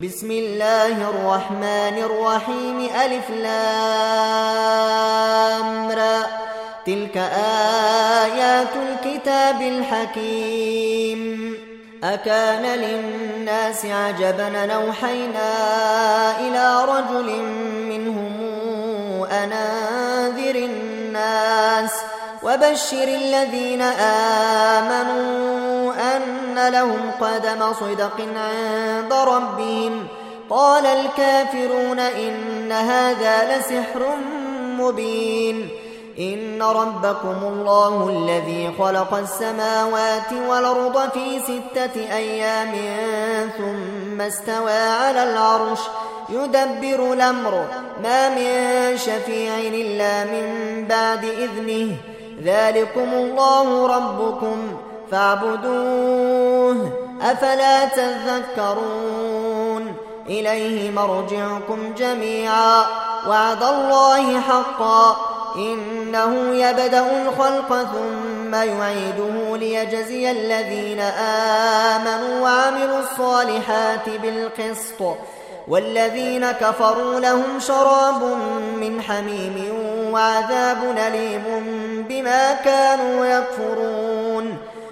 بسم الله الرحمن الرحيم ألف لامرى تلك آيات الكتاب الحكيم. أكان للناس عجبا نوحينا إلى رجل منهم أنذر الناس. وبشر الذين آمنوا أن لهم قدم صدق عند ربهم. قال الكافرون إن هذا لسحر مبين. إن ربكم الله الذي خلق السماوات والأرض في ستة أيام ثم استوى على العرش يدبر الأمر. ما من شفيع إلا من بعد إذنه. ذلكم الله ربكم فاعبدوه أفلا تذكرون إليه مرجعكم جميعا وعد الله حقا إنه يبدأ الخلق ثم يعيده ليجزي الذين آمنوا وعملوا الصالحات بالقسط والذين كفروا لهم شراب من حميم وعذاب أليم بما كانوا يكفرون.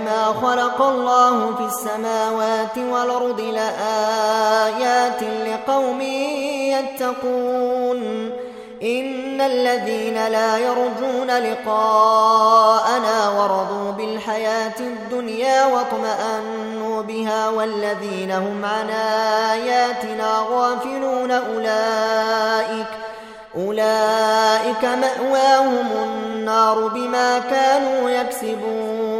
وما خلق الله في السماوات والأرض لآيات لقوم يتقون إن الذين لا يرجون لقاءنا ورضوا بالحياة الدنيا واطمأنوا بها والذين هم عن آياتنا غافلون أولئك أولئك مأواهم النار بما كانوا يكسبون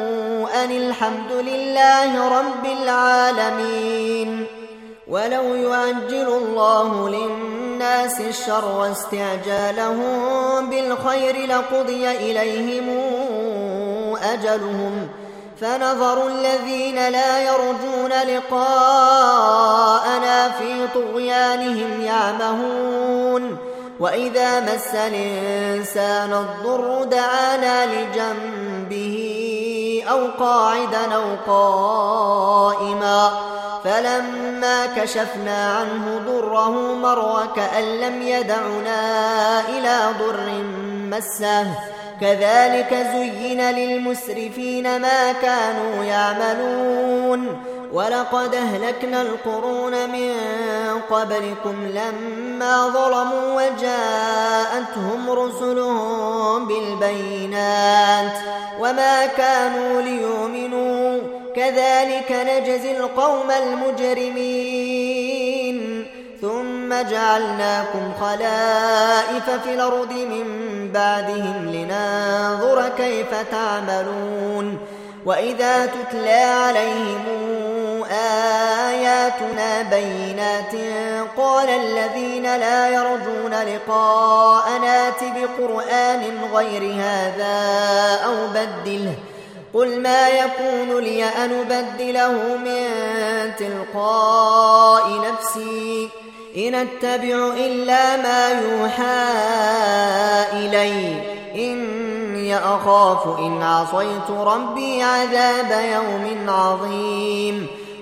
أن الحمد لله رب العالمين. ولو يعجل الله للناس الشر واستعجالهم بالخير لقضي إليهم أجلهم. فنظر الذين لا يرجون لقاءنا في طغيانهم يعمهون. وإذا مس الإنسان الضر دعانا لجنبه أو قاعدا أو قائما فلما كشفنا عنه ضره مر كأن لم يدعنا إلى ضر مسه. كذلك زين للمسرفين ما كانوا يعملون. ولقد أهلكنا القرون من قبلكم لما ظلموا وجاءتهم رسلهم بالبينات وما كانوا ليؤمنوا. كذلك نجزي القوم المجرمين. ثم جعلناكم خلائف في الأرض من بعدهم لننظر كيف تعملون. وإذا تتلى عليهم آياتنا بينات. قال الذين لا يرجون لقاءنا بقرآن غير هذا أو بدله. قل ما يكون لي أن أبدله من تلقاء نفسي. إن أتبع إلا ما يوحى إلي. إني أخاف إن عصيت ربي عذاب يوم عظيم.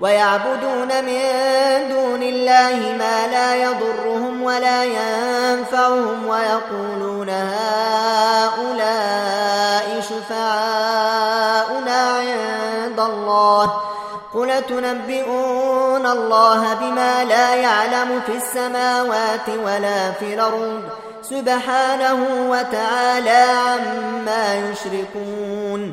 ويعبدون من دون الله ما لا يضرهم ولا ينفعهم ويقولون هؤلاء شفعاؤنا عند الله. قل تنبئون الله بما لا يعلم في السماوات ولا في الأرض. سبحانه وتعالى عما يشركون.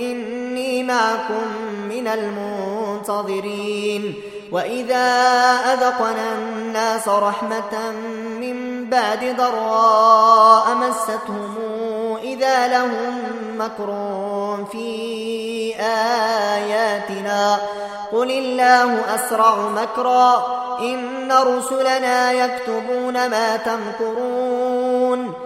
إني معكم من المنتظرين. وإذا أذقنا الناس رحمة من بعد ضراء مستهم إذا لهم مكر في آياتنا. قل الله أسرع مكرا إن رسلنا يكتبون ما تمكرون.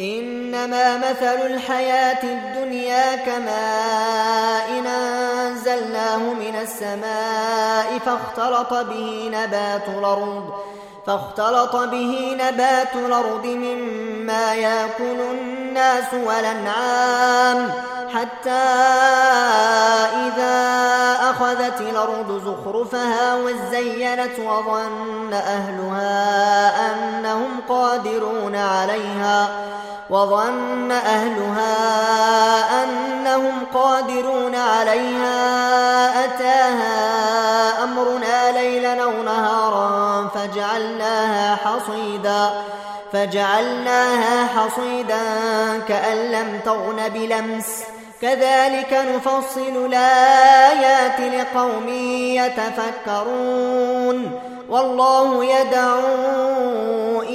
إنما مثل الحياة الدنيا كماء أنزلناه من السماء فاختلط به نبات الأرض فاختلط به نبات الأرض مما يأكل الناس والأنعام حتى إذا أخذت الأرض زخرفها وزينت وظن أهلها أنهم قادرون عليها. وظن أهلها أنهم قادرون عليها أتاها أمرنا ليلا أو نهارا فجعلناها حصيدا فجعلناها حصيدا كأن لم تغن بلمس. كذلك نفصل الآيات لقوم يتفكرون. والله يدعو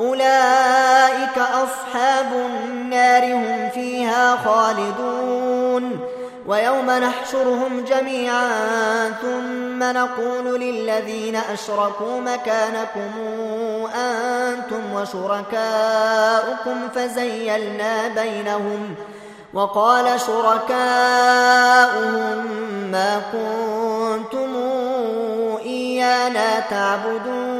أولئك أصحاب النار هم فيها خالدون ويوم نحشرهم جميعا ثم نقول للذين أشركوا مكانكم أنتم وشركاؤكم فزيلنا بينهم وقال شركاؤهم ما كنتم إيانا تعبدون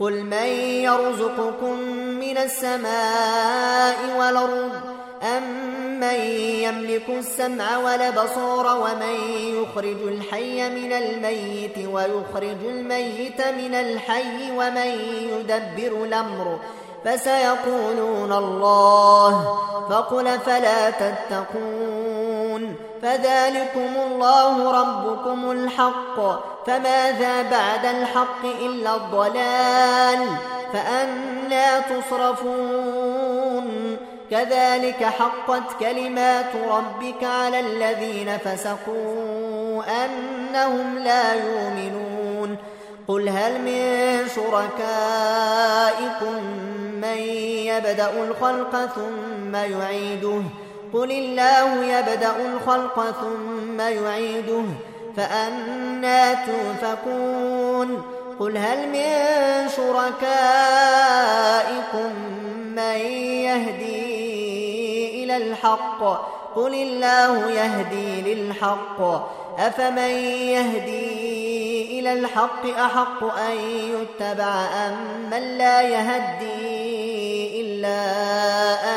قل من يرزقكم من السماء والأرض أم من يملك السمع والبصور ومن يخرج الحي من الميت ويخرج الميت من الحي ومن يدبر الأمر فسيقولون الله فقل فلا تتقون فذلكم الله ربكم الحق فماذا بعد الحق إلا الضلال فأنا تصرفون. كذلك حقت كلمات ربك على الذين فسقوا أنهم لا يؤمنون. قل هل من شركائكم من يبدأ الخلق ثم يعيده؟ قل الله يبدأ الخلق ثم يعيده فأنا تؤفكون قل هل من شركائكم من يهدي إلى الحق قل الله يهدي للحق أفمن يهدي إلى الحق أحق أن يتبع أم من لا يهدي إلا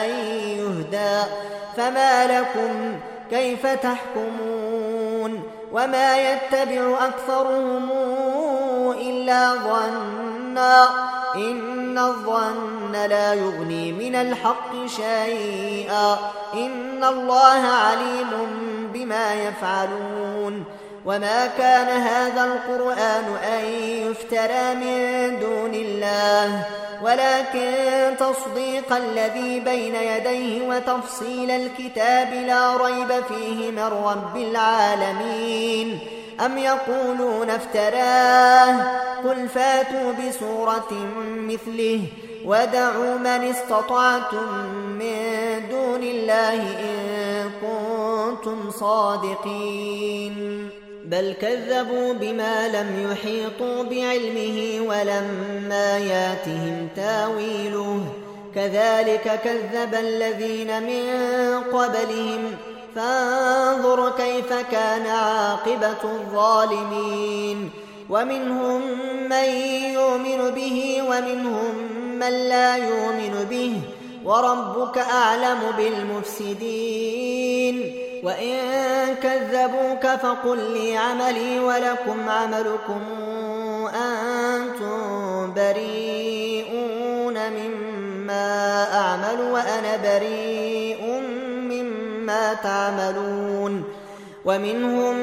أن يهدى فما لكم كيف تحكمون وما يتبع أكثرهم إلا ظنا إن الظن لا يغني من الحق شيئا إن الله عليم بما يفعلون وما كان هذا القرآن أن يفترى من دون الله ولكن تصديق الذي بين يديه وتفصيل الكتاب لا ريب فيه من رب العالمين أم يقولون افتراه قل فاتوا بسورة مثله ودعوا من استطعتم من دون الله إن كنتم صادقين بل كذبوا بما لم يحيطوا بعلمه ولما ياتهم تاويله كذلك كذب الذين من قبلهم فانظر كيف كان عاقبة الظالمين ومنهم من يؤمن به ومنهم من لا يؤمن به وربك أعلم بالمفسدين وإن كذبوك فقل لي عملي ولكم عملكم أنتم بريئون مما أعمل وأنا بريء مما تعملون ومنهم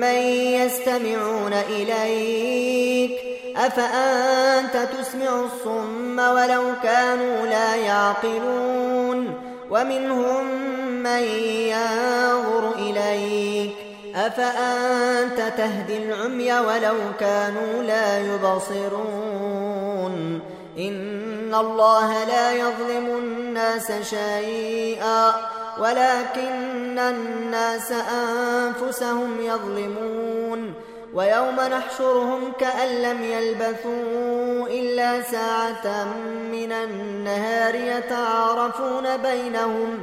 من يستمعون إليك أفأنت تسمع الصم ولو كانوا لا يعقلون ومنهم من ينظر إليك؟ أفأنت تهدي العمي ولو كانوا لا يبصرون؟ إن الله لا يظلم الناس شيئا ولكن الناس أنفسهم يظلمون. ويوم نحشرهم كأن لم يلبثوا إلا ساعة من النهار يتعارفون بينهم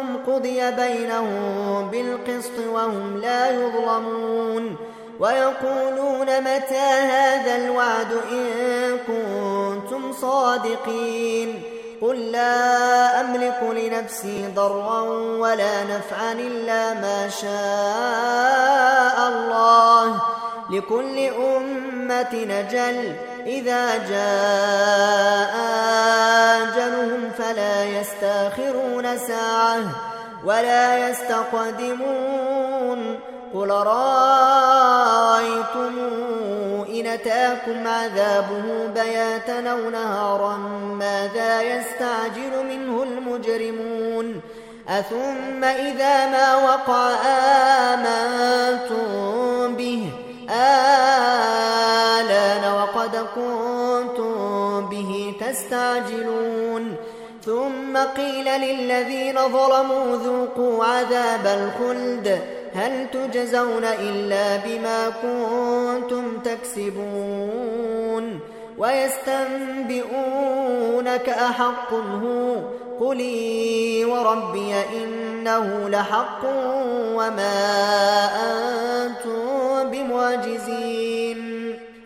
قضي بينهم بالقسط وهم لا يظلمون ويقولون متى هذا الوعد إن كنتم صادقين قل لا أملك لنفسي ضرا ولا نفعا إلا ما شاء الله لكل أمة نجل إذا جاء أجلهم فلا يستأخرون ساعة ولا يستقدمون. قل رأيتم إن أتاكم عذابه بياتا أو نهارا ماذا يستعجل منه المجرمون؟ أثم إذا ما وقع آمنتم به؟ آلان وقد كنتم به تستعجلون. ثم قيل للذين ظلموا ذوقوا عذاب الخلد هل تجزون إلا بما كنتم تكسبون ويستنبئونك أحق هو قلي وربي إنه لحق وما أنتم بمعجزين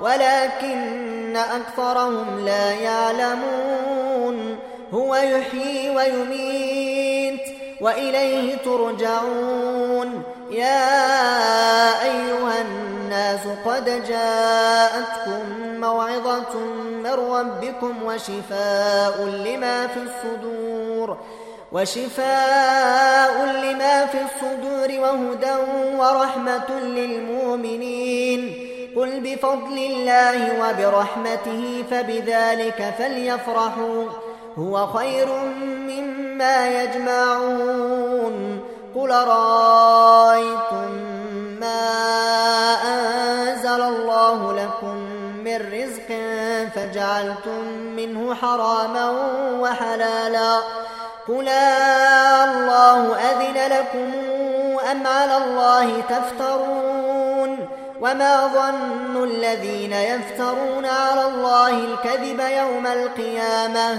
ولكن أكثرهم لا يعلمون. هو يحيي ويميت وإليه ترجعون. يا أيها الناس قد جاءتكم موعظة من ربكم وشفاء لما في الصدور وشفاء لما في الصدور وهدى ورحمة للمؤمنين. قل بفضل الله وبرحمته فبذلك فليفرحوا. هو خير مما يجمعون. قل رأيتم ما أنزل الله لكم من رزق فجعلتم منه حراما وحلالا. قل الله أذن لكم أم على الله تفترون؟ وما ظن الذين يفترون على الله الكذب يوم القيامة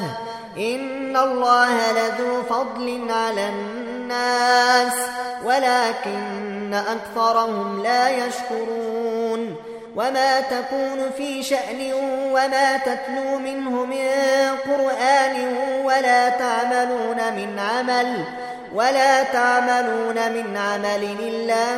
إن الله لذو فضل على الناس ولكن أكثرهم لا يشكرون وما تكون في شأن وما تتلو منه من قرآن ولا تعملون من عمل ولا تعملون من عمل إلا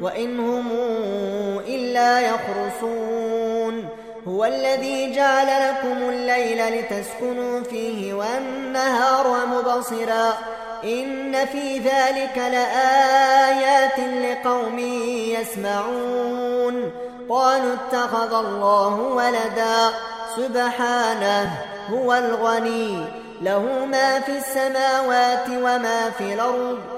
وإن هم إلا يخرصون. هو الذي جعل لكم الليل لتسكنوا فيه والنهار مبصرا. إن في ذلك لآيات لقوم يسمعون. قالوا اتخذ الله ولدا. سبحانه هو الغني. له ما في السماوات وما في الأرض.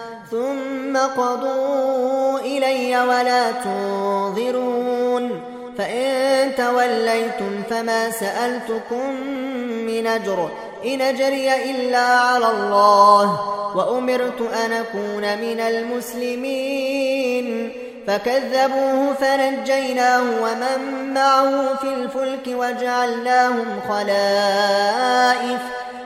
ثم قضوا إلي ولا تنظرون. فإن توليتم فما سألتكم من أجر إن أجري إلا على الله وأمرت أن أكون من المسلمين. فكذبوه فنجيناه ومن معه في الفلك وجعلناهم خلائف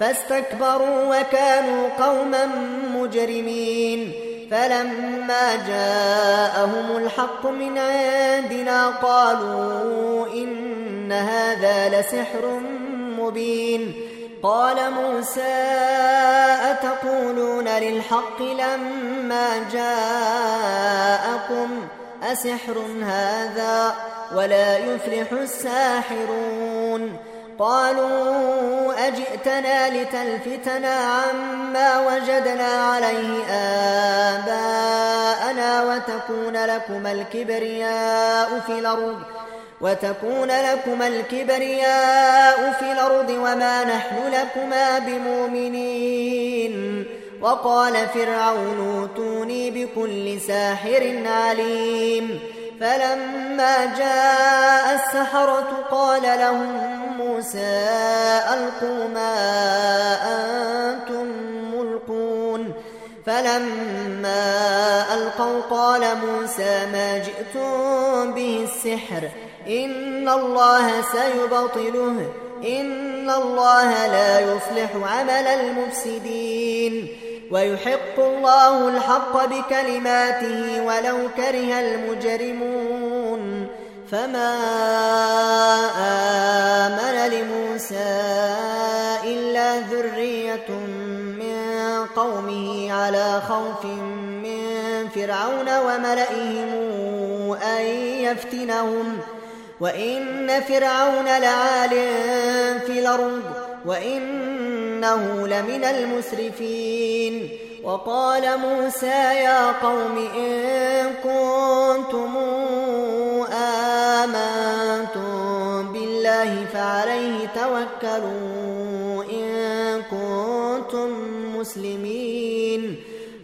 فاستكبروا وكانوا قوما مجرمين. فلما جاءهم الحق من عندنا قالوا إن هذا لسحر مبين. قال موسى أتقولون للحق لما جاءكم أسحر هذا ولا يفلح الساحرون؟ قالوا أجئتنا لتلفتنا عما وجدنا عليه آباءنا وتكون لكما الكبرياء في الأرض وتكون لكما الكبرياء في الأرض وما نحن لكما بمؤمنين. وقال فرعون أوتوني بكل ساحر عليم فلما جاء السحرة قال لهم موسى ألقوا ما أنتم ملقون فلما ألقوا قال موسى ما جئتم به السحر إن الله سيبطله إن الله لا يصلح عمل المفسدين ويحق الله الحق بكلماته ولو كره المجرمون فما آمن لموسى إلا ذرية من قومه على خوف من فرعون وملئهم أن يفتنهم وإن فرعون لعال في الأرض وإنه لمن المسرفين وقال موسى يا قوم إن كنتم بالله فعليه توكلوا إن كنتم مسلمين.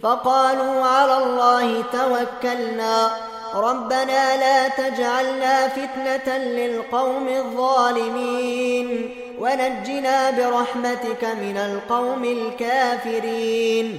فقالوا على الله توكلنا. ربنا لا تجعلنا فتنة للقوم الظالمين. ونجنا برحمتك من القوم الكافرين.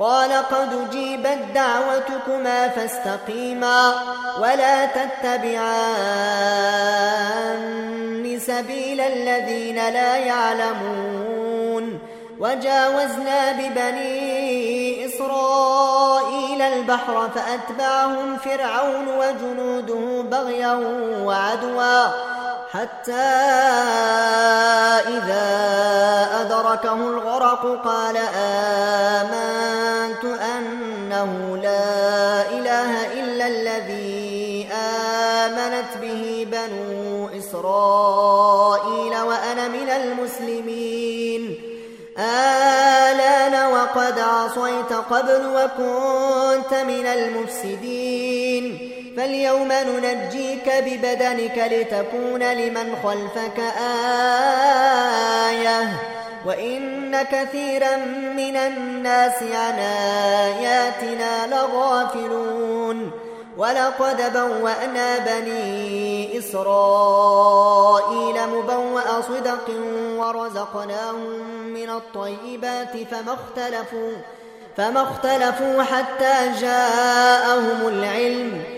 قال قد أجيبت دعوتكما فاستقيما ولا تتبعان سبيل الذين لا يعلمون. وجاوزنا ببني إسرائيل البحر فأتبعهم فرعون وجنوده بغيا وعدوا. حتى إذا أدركه الغرق قال آمنت أنه لا إله إلا الذي آمنت به بنو إسرائيل وأنا من المسلمين. آلان وقد عصيت قبل وكنت من المفسدين. فاليوم ننجيك ببدنك لتكون لمن خلفك آية. وإن كثيرا من الناس عن آياتنا لغافلون. ولقد بوأنا بني إسرائيل مبوأ صدق ورزقناهم من الطيبات فما اختلفوا فما اختلفوا حتى جاءهم العلم.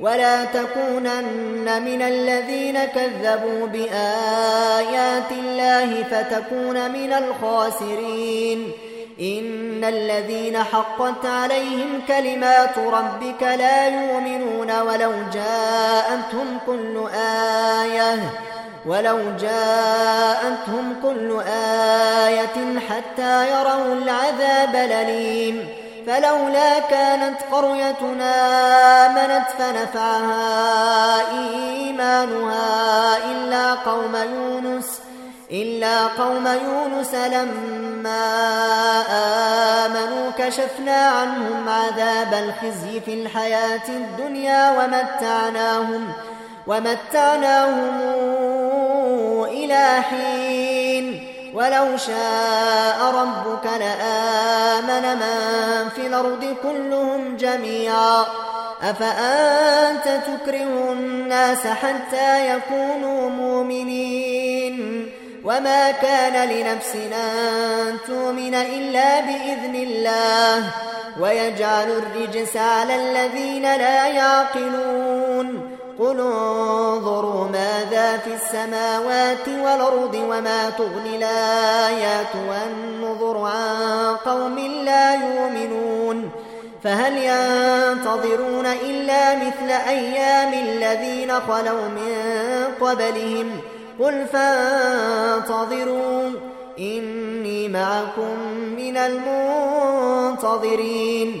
ولا تكونن من الذين كذبوا بآيات الله فتكون من الخاسرين. إن الذين حقت عليهم كلمات ربك لا يؤمنون ولو جاءتهم كل آية ولو جاءتهم كل آية حتى يروا العذاب الأليم. فلولا كانت قريتنا آمنت فنفعها إيمانها إلا قوم يونس إلا قوم يونس لما آمنوا كشفنا عنهم عذاب الخزي في الحياة الدنيا ومتعناهم ومتعناهم إلى حين ولو شاء ربك لآمن من في الأرض كلهم جميعا. أفأنت تكره الناس حتى يكونوا مؤمنين؟ وما كان لنفسنا أن تؤمن إلا بإذن الله. ويجعل الرجس على الذين لا يعقلون. قل انظروا ماذا في السماوات والأرض وما تغني الآيات والنظر عن قوم لا يؤمنون فهل ينتظرون إلا مثل أيام الذين خلوا من قبلهم قل فانتظروا إني معكم من المنتظرين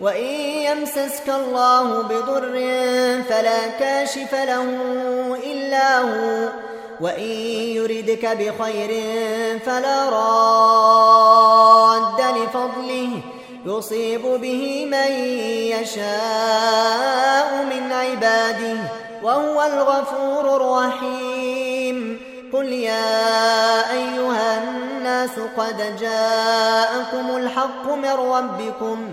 وإن يمسسك الله بضر فلا كاشف له إلا هو وإن يردك بخير فلا راد لفضله يصيب به من يشاء من عباده وهو الغفور الرحيم قل يا أيها الناس قد جاءكم الحق من ربكم